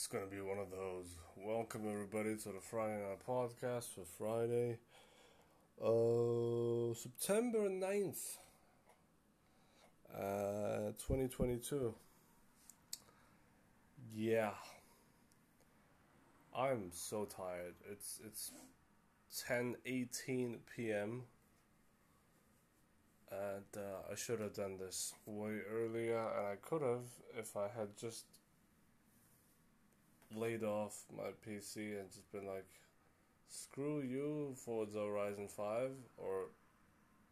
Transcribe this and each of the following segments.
it's going to be one of those. Welcome, everybody, to the Friday Night Podcast for Friday, uh, September 9th, uh, 2022. Yeah. I'm so tired. It's it's 10:18 p.m. and uh, I should have done this way earlier, and I could have if I had just laid off my PC and just been like, screw you, for the Horizon 5, or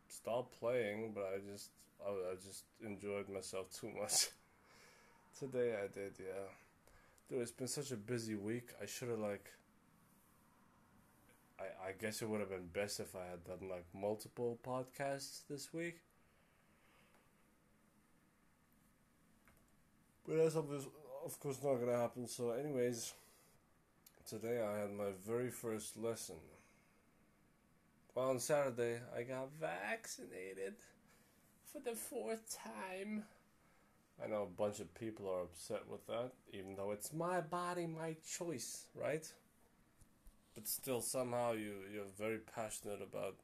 stop playing, but I just, I, I just enjoyed myself too much. Today I did, yeah. Dude, it's been such a busy week. I should have, like, I, I guess it would have been best if I had done, like, multiple podcasts this week. But that's obviously of course not gonna happen. So, anyways, today I had my very first lesson. Well, on Saturday I got vaccinated for the fourth time. I know a bunch of people are upset with that, even though it's my body, my choice, right? But still, somehow you you're very passionate about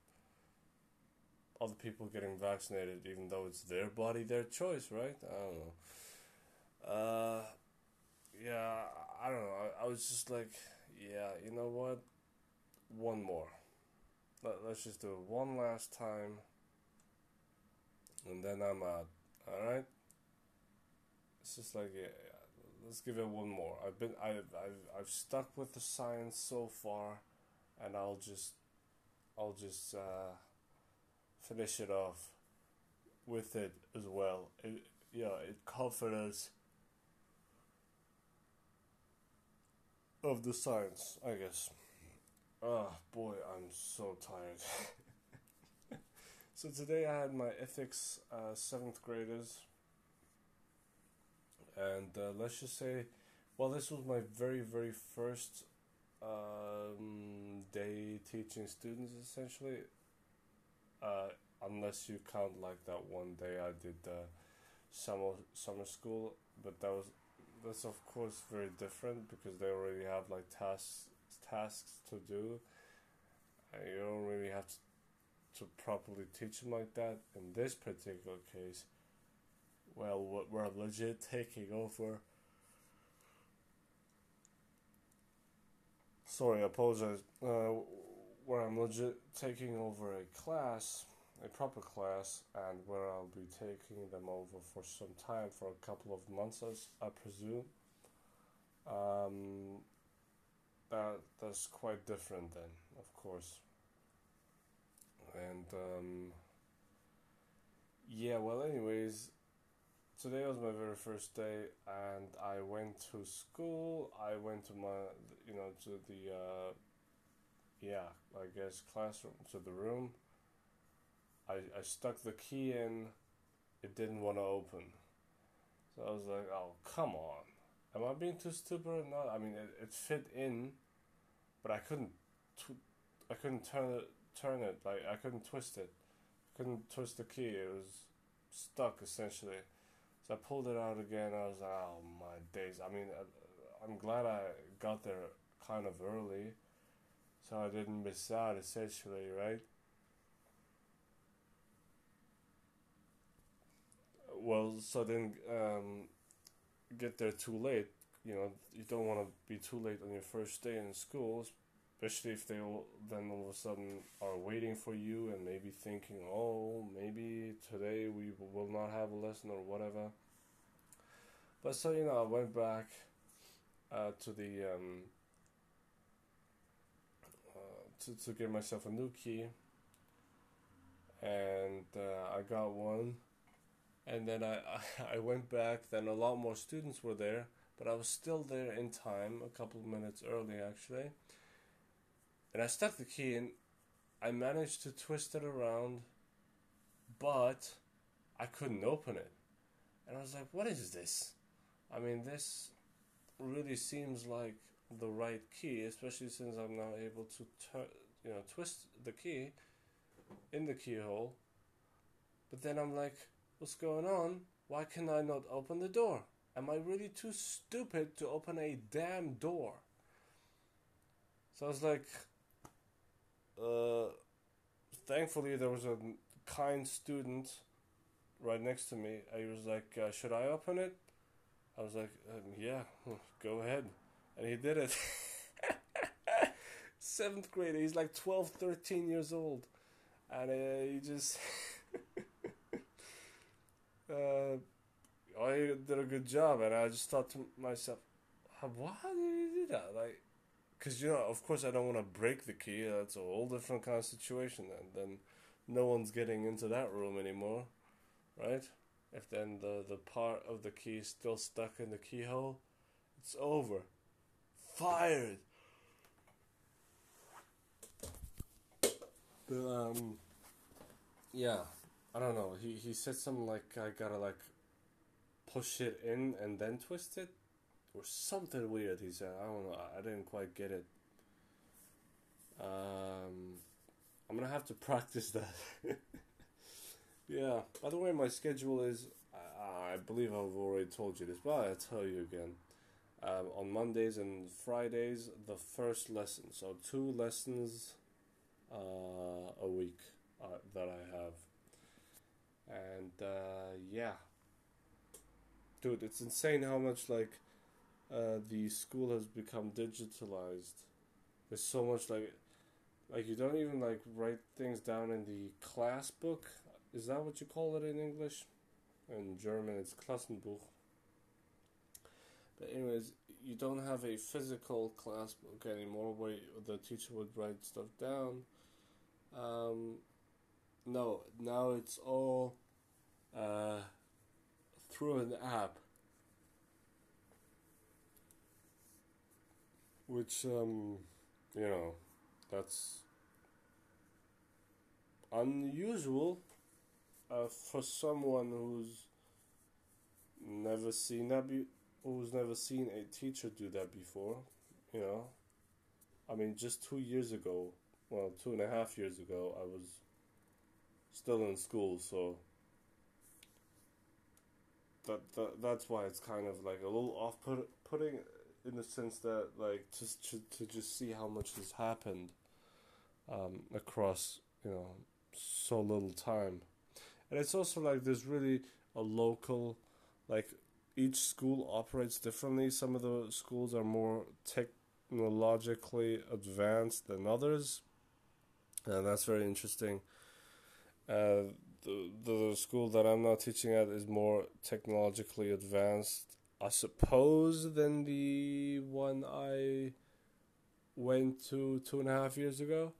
other people getting vaccinated, even though it's their body, their choice, right? I don't know. Uh, yeah, I don't know. I, I was just like, yeah, you know what? One more. Let, let's just do it one last time. And then I'm out. Alright? It's just like, yeah, let's give it one more. I've been, I've, I've, I've stuck with the science so far, and I'll just, I'll just, uh, finish it off with it as well. It, yeah, it confidence of the science, I guess. Oh boy, I'm so tired. so today I had my ethics uh, seventh graders, and uh, let's just say, well, this was my very very first um, day teaching students essentially. Uh, unless you count like that one day I did summer summer school, but that was that's of course very different because they already have like tasks tasks to do. And you don't really have to, to properly teach them like that. In this particular case well we're legit taking over. Sorry I apologize. Uh, where I'm legit taking over a class a proper class and where I'll be taking them over for some time for a couple of months as I presume. Um, that that's quite different then of course. And um, yeah well anyways today was my very first day and I went to school. I went to my you know to the uh, yeah I guess classroom to the room I, I stuck the key in, it didn't want to open. So I was like, oh, come on. Am I being too stupid or not? I mean, it, it fit in, but I couldn't, tw- I couldn't turn it, turn it, like, I couldn't twist it. I couldn't twist the key. It was stuck, essentially. So I pulled it out again. I was like, oh my days. I mean, I, I'm glad I got there kind of early, so I didn't miss out, essentially, right? Well, so then um, get there too late. You know, you don't want to be too late on your first day in school, especially if they all, then all of a sudden are waiting for you and maybe thinking, oh, maybe today we will not have a lesson or whatever. But so you know, I went back uh, to the um, uh, to to get myself a new key, and uh, I got one and then I, I went back then a lot more students were there but i was still there in time a couple of minutes early actually. And i stuck the key in. I managed to twist it around but i couldn't open it. And i was like what is this? I mean this really seems like the right key especially since i'm now able to turn you know twist the key in the keyhole. But then i'm like what's going on? Why can I not open the door? Am I really too stupid to open a damn door? So I was like, uh, thankfully there was a kind student right next to me. I was like, uh, "Should I open it?" I was like, um, "Yeah, go ahead," and he did it. Seventh grader, he's like 12, 13 years old, and uh, he just. uh, I did a good job, and I just thought to myself, "Why did you do that?" Like, because you know, of course, I don't want to break the key. That's a whole different kind of situation, and then no one's getting into that room anymore, right? If then the the part of the key is still stuck in the keyhole, it's over. Fired. But um, yeah, I don't know. He he said something like I gotta like push it in and then twist it, or something weird. He said I don't know. I didn't quite get it. Um, I'm gonna have to practice that. yeah. By the way, my schedule is. I, believe I've already told you this, but I'll tell you again. Um, on Mondays and Fridays, the first lesson. So two lessons uh, a week uh, that I have, and uh, yeah, dude, it's insane how much like uh, the school has become digitalized. There's so much like like you don't even like write things down in the class book. Is that what you call it in English? In German, it's Klassenbuch. But anyways, you don't have a physical class book anymore where the teacher would write stuff down. Um, no, now it's all uh, through an app, which um, you know that's unusual uh, for someone who's never seen that be- who's never seen a teacher do that before you know? I mean just two years ago well two and a half years ago i was still in school so that, that that's why it's kind of like a little off put, putting in the sense that like just to, to just see how much has happened um, across you know so little time. And it's also like there's really a local like each school operates differently. Some of the schools are more technologically advanced than others and that's very interesting uh, the, the school that I'm now teaching at is more technologically advanced I suppose than the one I went to two and a half years ago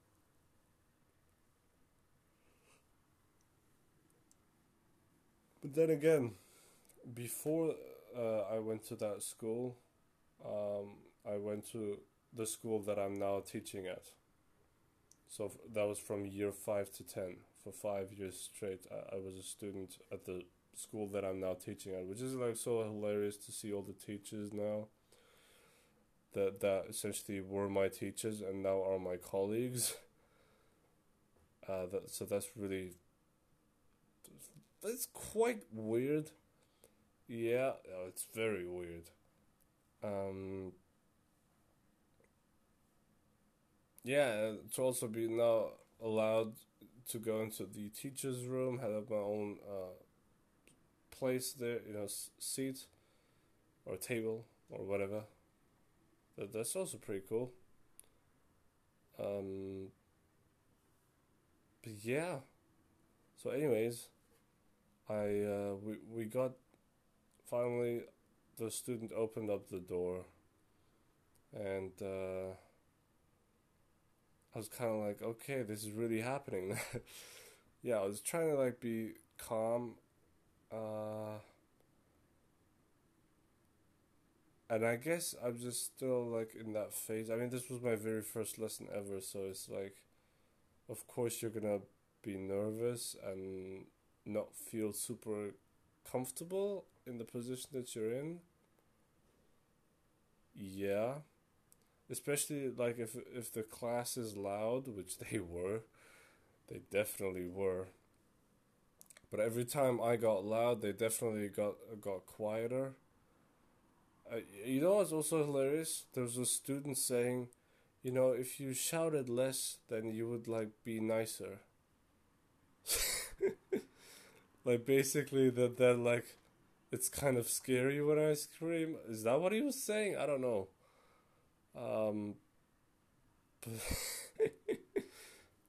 But then again, before uh, I went to that school, um, I went to the school that I'm now teaching at. So that was from year five to ten. For five years straight, I, I was a student at the school that I'm now teaching at, which is like so hilarious to see all the teachers now. That that essentially were my teachers and now are my colleagues. Uh, that so that's really it's quite weird. Yeah, it's very weird. Um, yeah, to also be now allowed to go into the teacher's room, have my own uh, place there, you know, seat or table or whatever. That that's also pretty cool. Um, but yeah. So, anyways, I uh, we we got finally the student opened up the door, and uh, I was kind of like, okay, this is really happening. yeah, I was trying to like be calm, uh, and I guess I'm just still like in that phase. I mean, this was my very first lesson ever, so it's like, of course you're gonna be nervous and not feel super comfortable in the position that you're in. Yeah. Especially like if if the class is loud, which they were. They definitely were. But every time I got loud, they definitely got got quieter. Uh, you know what's also hilarious? There was a student saying, you know, if you shouted less, then you would like be nicer. like basically that that like it's kind of scary when I scream. Is that what he was saying? I don't know. Um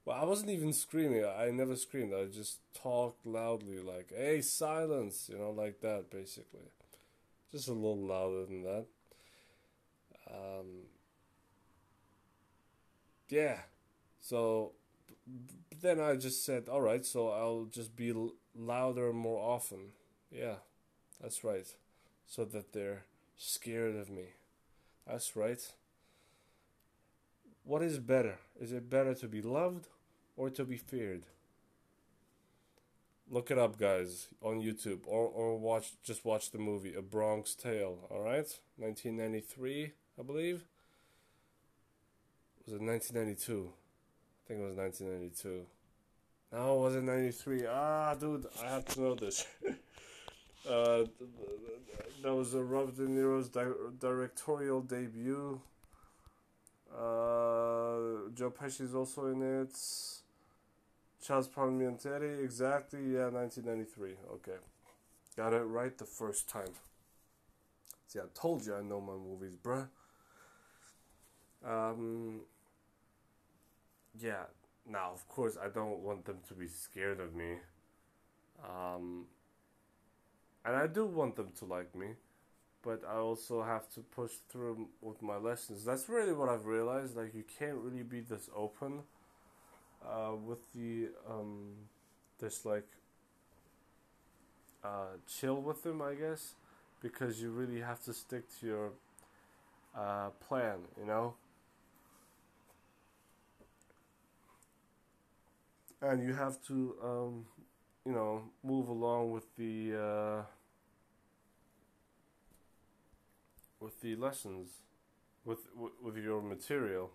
Well, I wasn't even screaming. I never screamed. I just talked loudly, like, hey, silence, you know, like that, basically. Just a little louder than that. Um, yeah. So then I just said, all right, so I'll just be louder more often. Yeah, that's right. So that they're scared of me. That's right. What is better? Is it better to be loved or to be feared? Look it up, guys, on YouTube, or or watch just watch the movie A Bronx Tale. All right, 1993, I believe. Was it 1992? I think it was 1992. No, it was it 93? Ah, dude, I have to know this. uh, that was a Rob De Niro's di- directorial debut. Uh, Joe Pesci's also in it. Charles Palminteri, exactly, yeah, 1993. Okay. Got it right the first time. See, I told you I know my movies, bruh. Um, yeah, now, of course, I don't want them to be scared of me. Um, and I do want them to like me, but I also have to push through with my lessons. That's really what I've realized. Like, you can't really be this open uh, with the um, this like uh, chill with them, I guess, because you really have to stick to your uh, plan, you know. And you have to, um, you know, move along with the uh, with the lessons, with with your material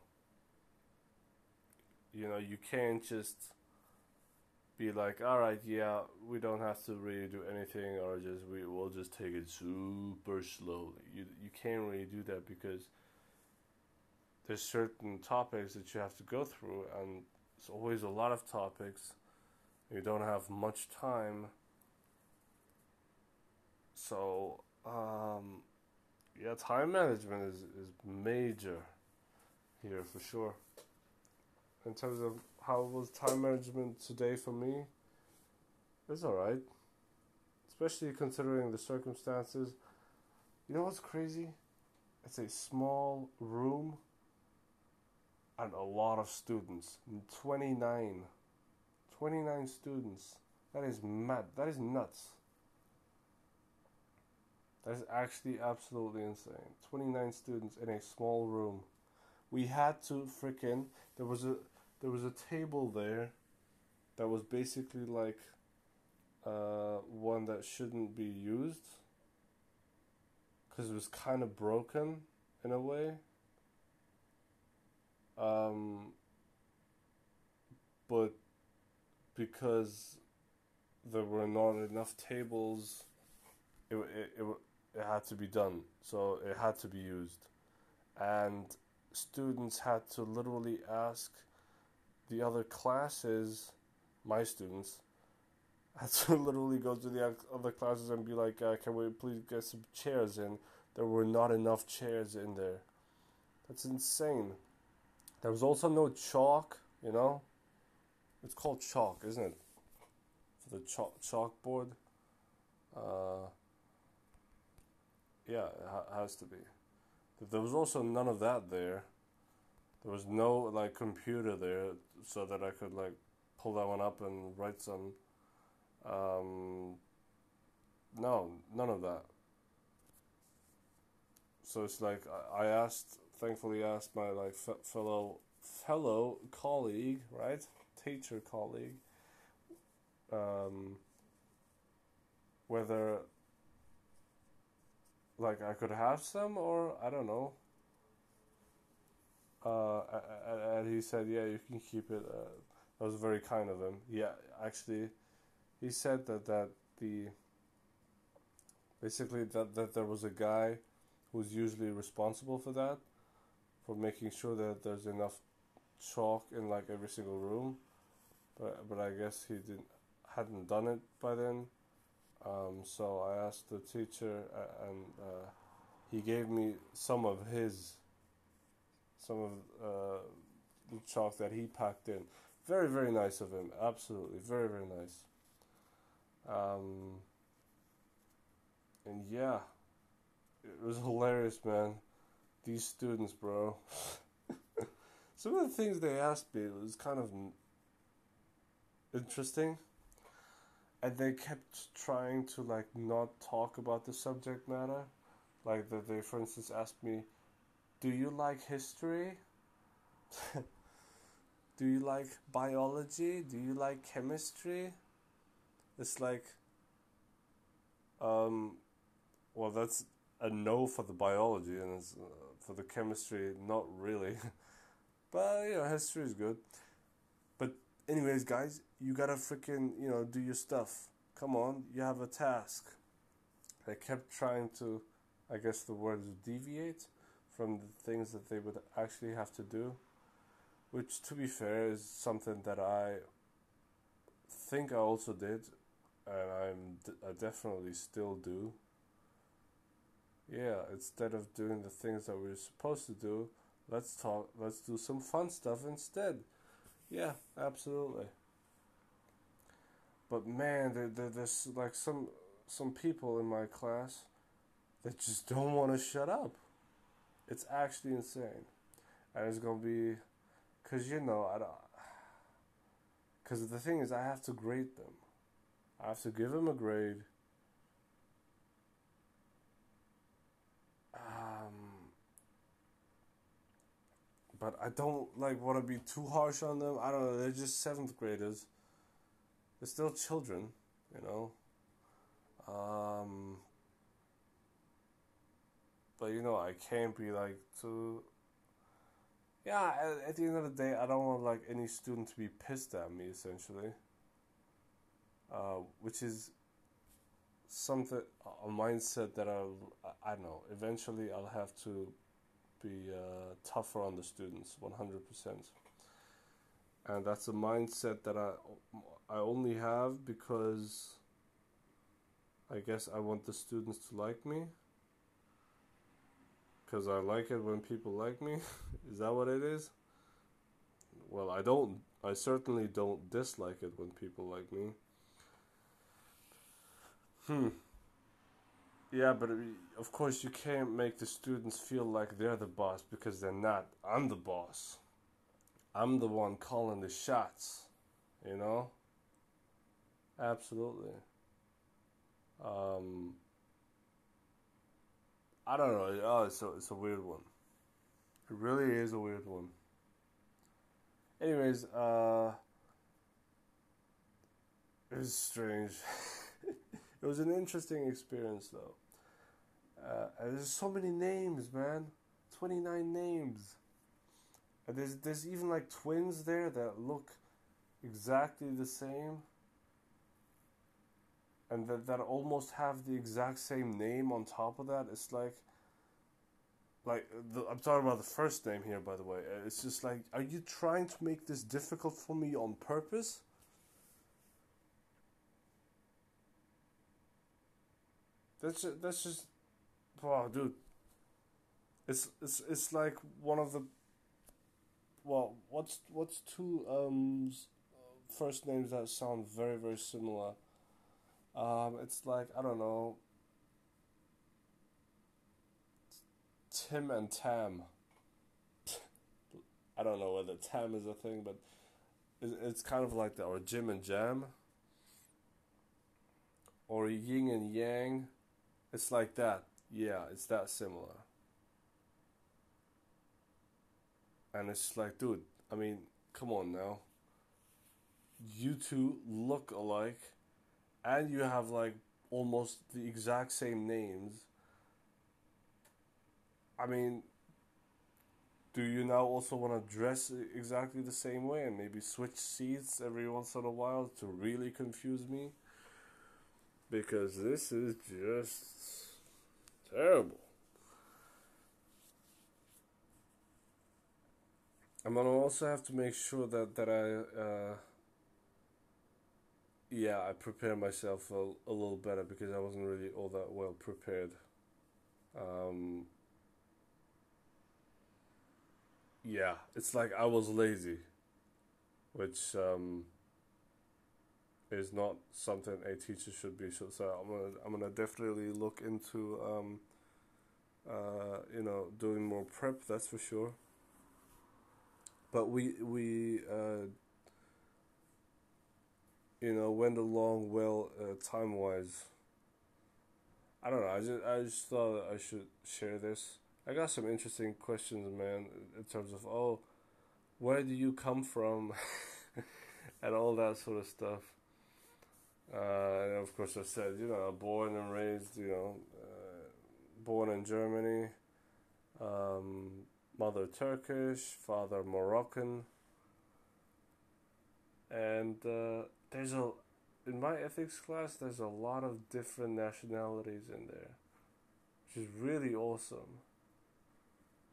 you know you can't just be like all right yeah we don't have to really do anything or just we will just take it super slowly. You you can't really do that because there's certain topics that you have to go through and it's always a lot of topics. You don't have much time. So um, yeah time management is, is major here for sure in terms of how was time management today for me, it's alright. Especially considering the circumstances. You know what's crazy? It's a small room and a lot of students. 29. 29 students. That is mad. That is nuts. That is actually absolutely insane. 29 students in a small room. We had to freaking. There was a there was a table there that was basically like uh, one that shouldn't be used because it was kind of broken in a way. Um, but because there were not enough tables, it, it, it, it had to be done. So it had to be used. And students had to literally ask the other classes, my students, had to literally go to the other classes and be like, uh, "Can we please get some chairs in?" There were not enough chairs in there. That's insane. There was also no chalk. You know, it's called chalk, isn't it? For the chalk chalkboard. Uh, yeah, it ha- has to be. There was also none of that there. There was no like computer there so that I could like pull that one up and write some. Um, no, none of that. So it's like I asked, thankfully asked my like fellow fellow colleague, right, teacher colleague, um, whether like I could have some or I don't know uh, and he said, "Yeah, you can keep it." Uh, that was very kind of him. Yeah, actually, he said that that the basically that that there was a guy who's usually responsible for that, for making sure that there's enough chalk in like every single room. But but I guess he didn't hadn't done it by then. Um, so I asked the teacher, and uh, he gave me some of his, some of uh, the chalk that he packed in. Very very nice of him. Absolutely very very nice. Um, and yeah, it was hilarious, man. These students, bro. Some of the things they asked me was kind of interesting. And they kept trying to like not talk about the subject matter. Like that they for instance asked me, "Do you like history?" Do you like biology? Do you like chemistry? It's like um well that's a no for the biology and it's, uh, for the chemistry not really. but you know history is good. Anyways guys, you gotta freaking, you know, do your stuff. Come on, you have a task. They kept trying to, I guess the word is deviate from the things that they would actually have to do. Which, to be fair, is something that I think I also did, and I'm I definitely still do. Yeah, instead of doing the things that we're supposed to do, let's talk. Let's do some fun stuff instead. Yeah, absolutely. But man, there, there, there's like some some people in my class that just don't want to shut up. It's actually insane, and it's gonna be, cause you know I don't. Cause the thing is, I have to grade them. I have to give them a grade. Um, but I don't like want to be too harsh on them. I don't know. They're just seventh graders they're still children, you know. Um, but you know, I can't be like too. Yeah, at, at the end of the day, I don't want like any student to be pissed at me, essentially. Uh, which is something a mindset that I'll I don't know. Eventually, I'll have to be uh, tougher on the students, one hundred percent and that's a mindset that I I only have because I guess I want the students to like me because I like it when people like me. is that what it is? Well, I don't. I certainly don't dislike it when people like me. Hmm. Yeah, but of course you can't make the students feel like they're the boss because they're not. I'm the boss. I'm the one calling the shots, you know? Absolutely. Um, I don't know. Oh, it's a, it's a weird one. It really is a weird one. Anyways, uh, it was strange. it was an interesting experience, though. Uh, uh, there's so many names, man. 29 names. And there's there's even like twins there that look exactly the same. And that, that almost have the exact same name on top of that. It's like like the, I'm talking about the first name here by the way. Uh, it's just like are you trying to make this difficult for me on purpose? That's that's just wow, dude. It's it's it's like one of the well, what's what's two um first names that sound very very similar? Um, it's like I don't know. Tim and Tam. I don't know whether Tam is a thing, but it's kind of like that, or Jim and Jam, or Yin and Yang. It's like that. Yeah, it's that similar. And it's like, dude, I mean, come on now. You two look alike, and you have like almost the exact same names. I mean, do you now also want to dress exactly the same way and maybe switch seats every once in a while to really confuse me? Because this is just Terrible. I'm gonna also have to make sure that that I, uh, yeah, I prepare myself a, a little better because I wasn't really all that well prepared. Um, yeah, it's like I was lazy, which um, is not something a teacher should be. So, so I'm gonna I'm gonna definitely look into um, uh, you know doing more prep. That's for sure. But we we uh, you know went along well uh, time wise. I don't know. I just I just thought I should share this. I got some interesting questions, man, in terms of oh, where do you come from, and all that sort of stuff. Uh, and of course, I said, you know, born and raised, you know, uh, born in Germany, um, mother Turkish, father Moroccan, and uh, there's a in my ethics class, there's a lot of different nationalities in there, which is really awesome.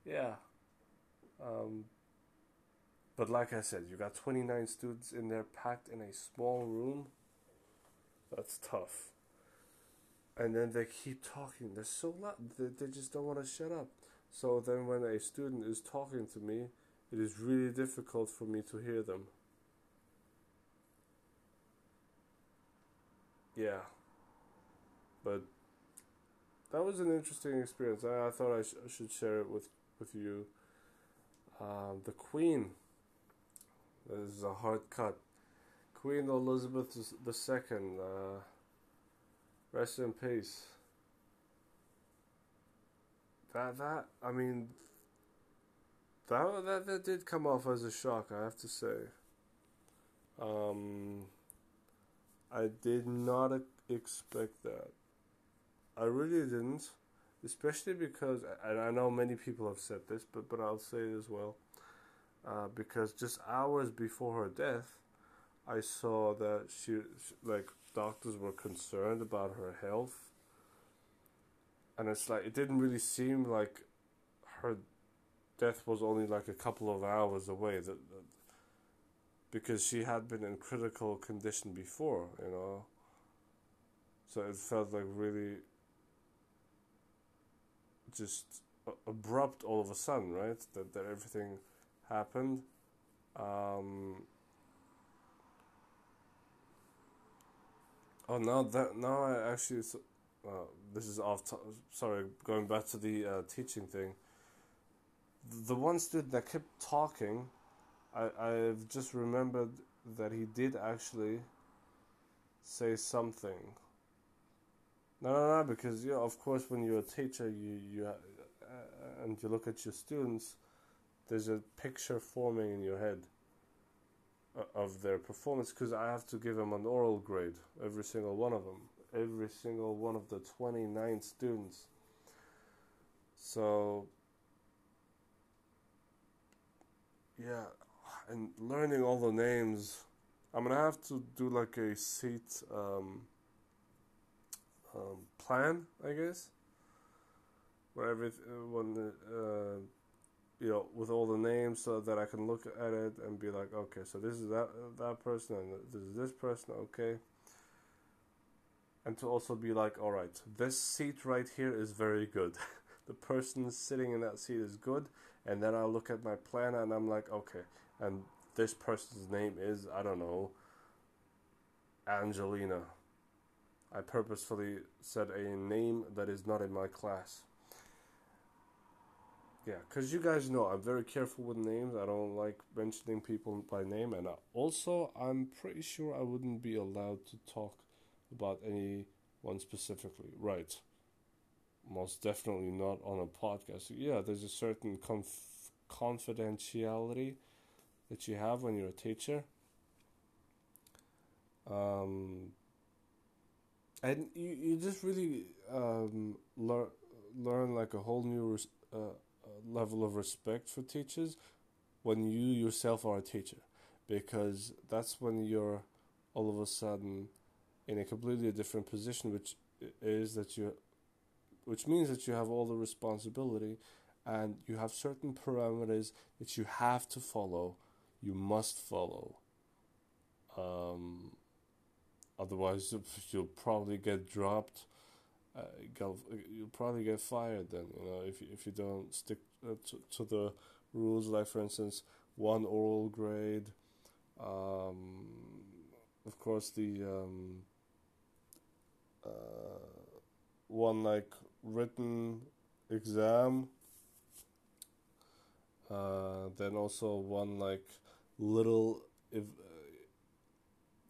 Yeah. Um, but like I said, you got 29 students in there packed in a small room. That's tough. And then they keep talking. They're so loud. They, they just don't want to shut up. So then when a student is talking to me, it is really difficult for me to hear them. Yeah. But that was an interesting experience. I, I thought I, sh- I should share it with, with you. Um, the Queen. This is a hard cut. Queen Elizabeth II. Uh, rest in peace. That that I mean that that that did come off as a shock, I have to say. Um, I did not expect that. I really didn't, especially because, and I know many people have said this, but but I'll say it as well. Uh, because just hours before her death, I saw that she, like doctors were concerned about her health, and it's like it didn't really seem like her death was only like a couple of hours away. That, that because she had been in critical condition before, you know. So it felt like really just abrupt all of a sudden, right? That that everything happened. Um, oh, now that now I actually uh, this is off. T- sorry, going back to the uh, teaching thing. The one student that kept talking, I I've just remembered that he did actually say something. No, no, no. Because you know, of course, when you're a teacher, you you uh, and you look at your students there's a picture forming in your head of their performance because I have to give them an oral grade, every single one of them, every single one of the 29 students. So, yeah, and learning all the names, I'm gonna have to do like a seat um, um, plan, I guess, where every uh, uh, you know, with all the names so that I can look at it and be like, okay, so this is that that person and this is this person, okay. And to also be like, all right, this seat right here is very good. the person sitting in that seat is good, and then I look at my plan and I'm like, okay, and this person's name is I don't know, Angelina. I purposefully said a name that is not in my class yeah, because you guys know I'm very careful with names. I don't like mentioning people by name, and also I'm pretty sure I wouldn't be allowed to talk about anyone specifically. Right? Most definitely not on a podcast. Yeah, there's a certain conf- confidentiality that you have when you're a teacher. Um, and you, you just really um, learn learn like a whole new res- uh, level of respect for teachers when you yourself are a teacher because that's when you're all of a sudden in a completely different position which is that you which means that you have all the responsibility and you have certain parameters that you have to follow, you must follow. Um, otherwise, you'll probably get dropped. Uh, you'll probably get fired then. You know, if if you don't stick uh, to, to the rules, like for instance, one oral grade. Um, of course, the um, uh, one like written exam. Uh, then also one like little if uh,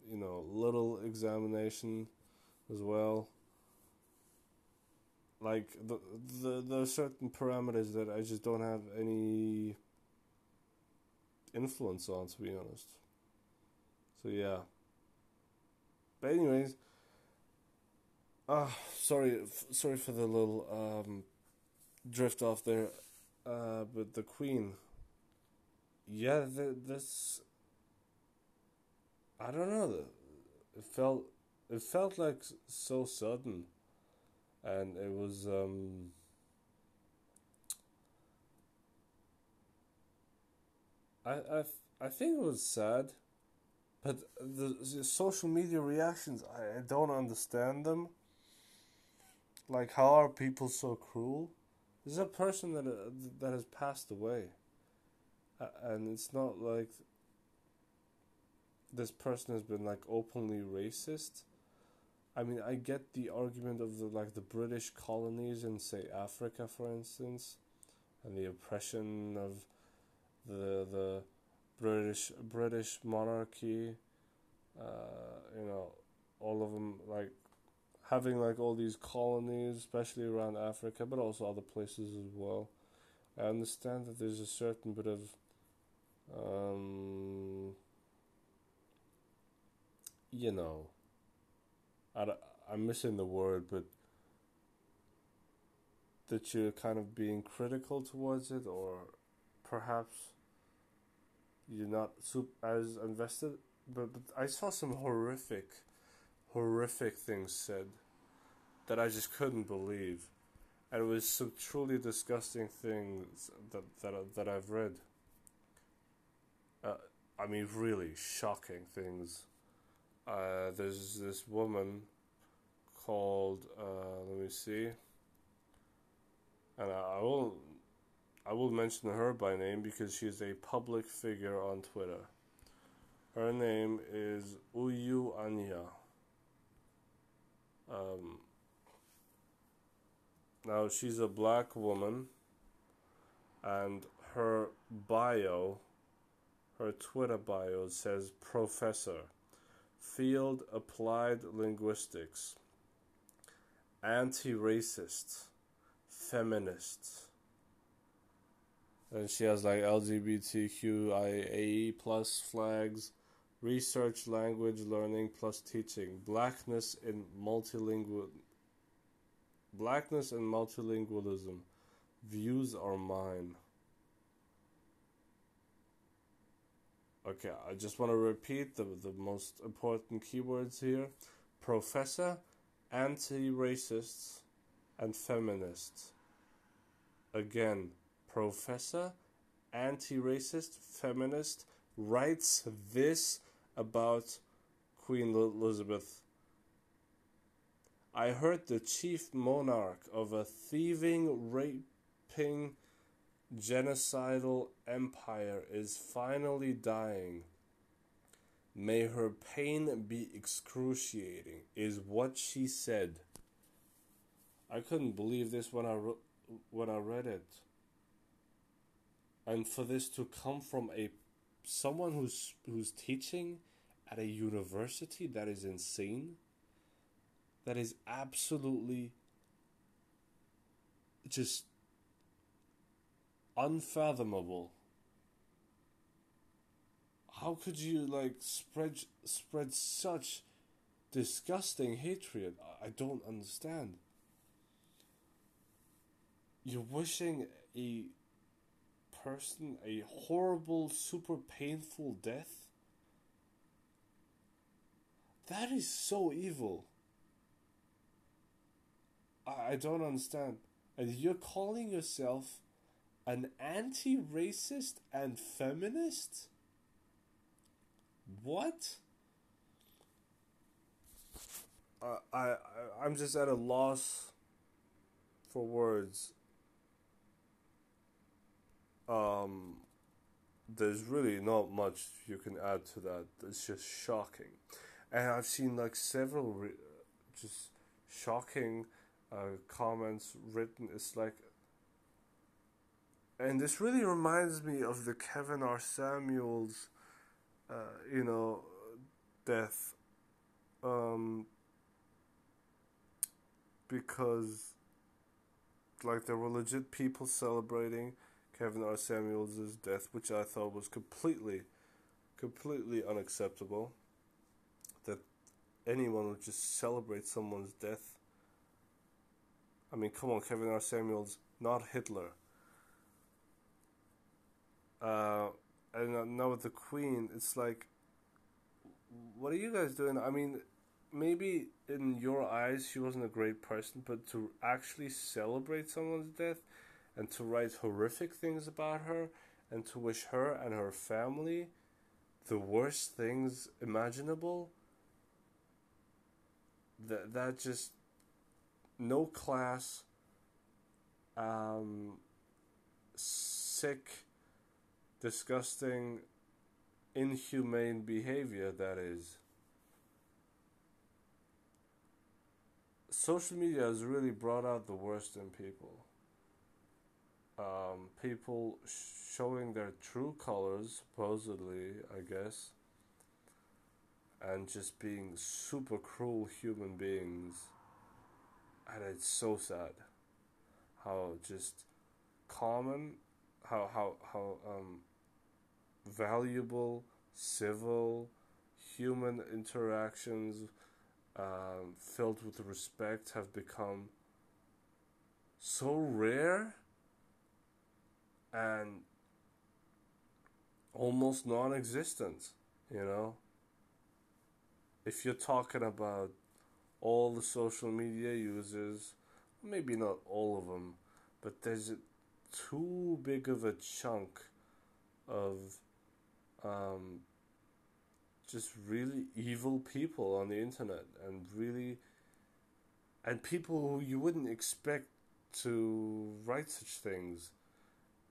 you know little examination as well like the the there are certain parameters that I just don't have any influence on to be honest. So yeah. But anyways ah uh, sorry f- sorry for the little um drift off there. Uh, but the Queen, yeah, the, this, I don't know, it felt, it felt like so sudden, and it was, um, I, I, I think it was sad, but the, the social media reactions, I, I don't understand them. Like, how are people so cruel? This is a person that uh, that has passed away, uh, and it's not like this person has been like openly racist. I mean, I get the argument of the like the British colonies in say Africa, for instance, and the oppression of the the British British monarchy. Uh, you know, all of them like having like all these colonies, especially around Africa, but also other places as well. I understand that there's a certain bit of um, you know, I, I'm missing the word, but that you're kind of being critical towards it, or perhaps you're not as invested. But, but I saw some horrific horrific things said that I just couldn't believe. And it was some truly disgusting things that that that I've read. Uh, I mean, really shocking things. Uh, there's this woman called uh, let me see, and I, I will I will mention her by name because she's a public figure on Twitter. Her name is Uju Anya. Um, now she's a black woman, and her bio, her Twitter bio says professor, field applied linguistics, anti racist, feminist. And she has like LGBTQIA plus flags research language learning plus teaching. Blackness in multilingual blackness and multilingualism. Views are mine okay i just want to repeat the, the most important keywords here professor anti-racists and feminists again professor anti-racist feminist writes this about Queen Elizabeth. I heard the chief monarch of a thieving, raping, genocidal empire is finally dying. May her pain be excruciating, is what she said. I couldn't believe this when I, when I read it. And for this to come from a someone who's who's teaching at a university that is insane that is absolutely just unfathomable how could you like spread spread such disgusting hatred i don't understand you're wishing a person a horrible, super painful death? That is so evil. I, I don't understand. And you're calling yourself an anti-racist and feminist? What? Uh, I, I I'm just at a loss for words. Um, there's really not much you can add to that. It's just shocking, and I've seen like several re- just shocking uh, comments written. It's like, and this really reminds me of the Kevin R. Samuels, uh, you know, death. Um, because like there were legit people celebrating Kevin R. Samuels' death, which I thought was completely, completely unacceptable. That anyone would just celebrate someone's death. I mean, come on, Kevin R. Samuels, not Hitler. Uh, and now with the Queen, it's like, what are you guys doing? I mean, maybe in your eyes she wasn't a great person, but to actually celebrate someone's death and to write horrific things about her and to wish her and her family the worst things imaginable that that just no class um sick disgusting inhumane behavior that is social media has really brought out the worst in people. Um, people showing their true colors, supposedly, I guess, and just being super cruel human beings. And it's so sad how just common, how, how, how um, valuable, civil, human interactions um, filled with respect have become so rare and almost non existent, you know? If you're talking about all the social media users, maybe not all of them, but there's too big of a chunk of um, just really evil people on the internet and really and people who you wouldn't expect to write such things.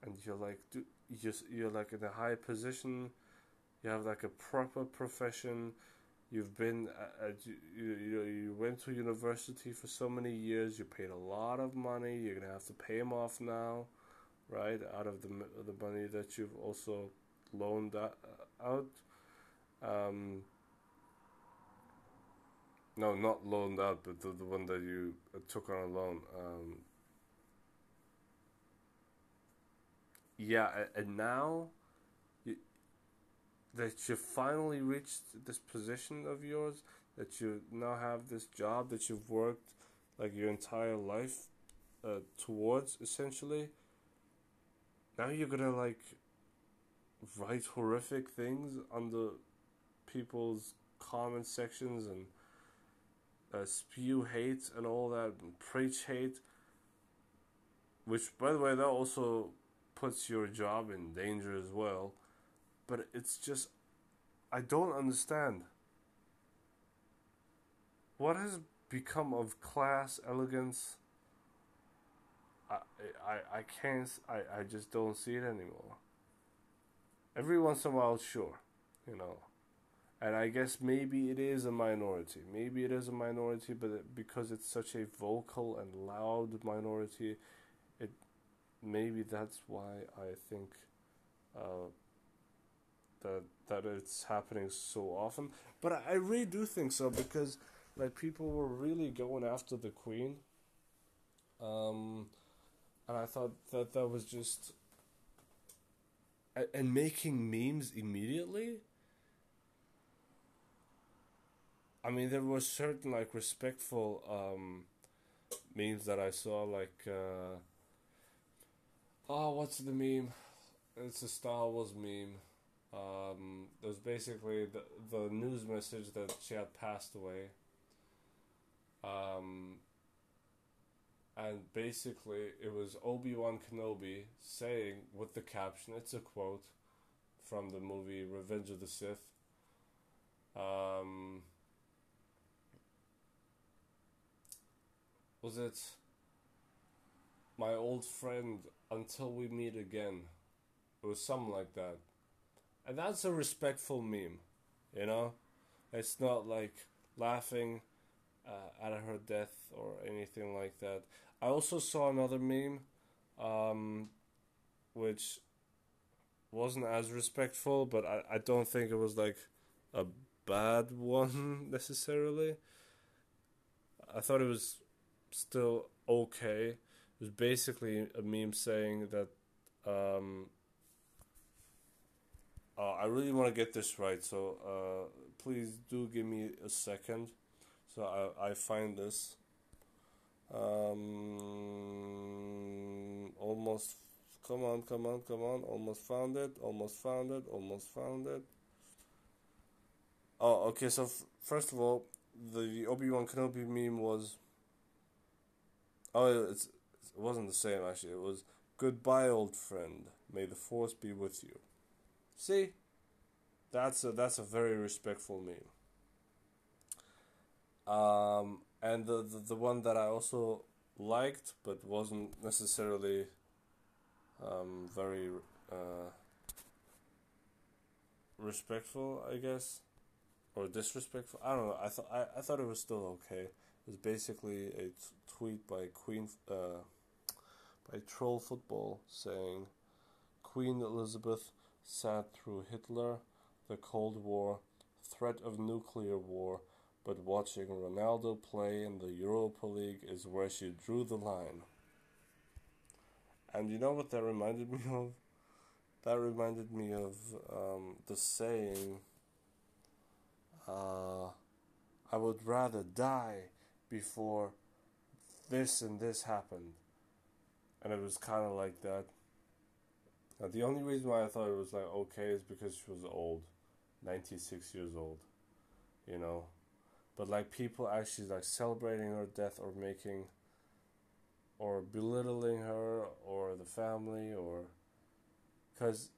And you're like do, you're, you're like in a high position. You have like a proper profession. You've been at, you, you, you went to university for so many years. You paid a lot of money. You're gonna have to pay them off now right? Out of the, the money that you've also loaned out um, no, not loaned out, but the, the one that you uh, took on a loan. Um, yeah, and now you, that you finally reached this position of yours, that you now have this job that you've worked like your entire life uh, towards, essentially. Now you're gonna like write horrific things on the people's comment sections and uh, spew hate and all that, and preach hate. Which, by the way, that also puts your job in danger as well. But it's just, I don't understand. What has become of class, elegance? I, I, I can't, I, I just don't see it anymore. Every once in a while, sure, you know and I guess maybe it is a minority. Maybe it is a minority, but because it's such a vocal and loud minority, it maybe that's why I think uh, that that it's happening so often. But I, I really do think so because like people were really going after the queen, um, and I thought that that was just and making memes immediately I mean, there were certain like respectful um, memes that I saw, like, uh, oh, what's the meme? It's a Star Wars meme. Um, there's basically the the news message that she had passed away. Um, and basically it was Obi Wan Kenobi saying with the caption. It's a quote from the movie Revenge of the Sith. Um, was it my old friend until we meet again? It was something like that. And that's a respectful meme, you know? It's not like laughing uh, at her death or anything like that. I also saw another meme, um, which wasn't as respectful, but I, I don't think it was like a bad one necessarily. I thought it was still okay. It was basically a meme saying that um, uh, I really want to get this right, so uh, please do give me a second. So I, I find this. Um, almost, come on, come on, come on. Almost found it, almost found it, almost found it. Oh, okay, so f- first of all, the Obi Wan Kenobi meme was. Oh, it's, it wasn't the same actually. It was goodbye, old friend. May the force be with you. See, that's a that's a very respectful meme. Um, and the, the the one that I also liked but wasn't necessarily um, very uh, respectful, I guess, or disrespectful. I don't know. I thought I, I thought it was still okay. It was basically a t- tweet by Queen uh, by Troll Football saying, "Queen Elizabeth sat through Hitler, the Cold War, threat of nuclear war." But watching Ronaldo play in the Europa League is where she drew the line. And you know what that reminded me of? That reminded me of um, the saying, uh, I would rather die before this and this happened. And it was kind of like that. Now, the only reason why I thought it was like okay is because she was old, 96 years old, you know but like people actually like celebrating her death or making or belittling her or the family or because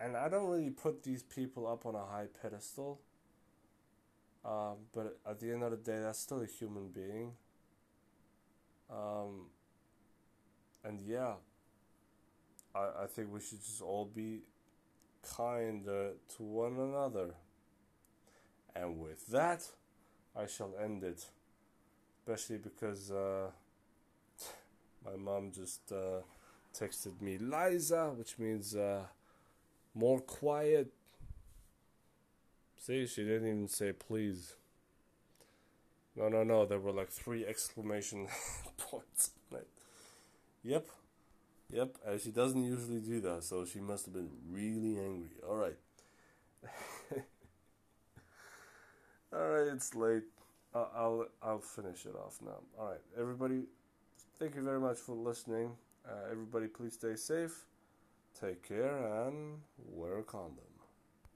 and i don't really put these people up on a high pedestal um, but at the end of the day that's still a human being. Um, and yeah I, I think we should just all be kind to one another and with that, I shall end it. Especially because uh, my mom just uh, texted me Liza, which means uh, more quiet. See, she didn't even say please. No, no, no. There were like three exclamation points. Yep. Yep. And she doesn't usually do that, so she must have been really angry. All right. All right, it's late. I'll, I'll finish it off now. All right, everybody. Thank you very much for listening. Uh, everybody, please stay safe. Take care and wear a condom.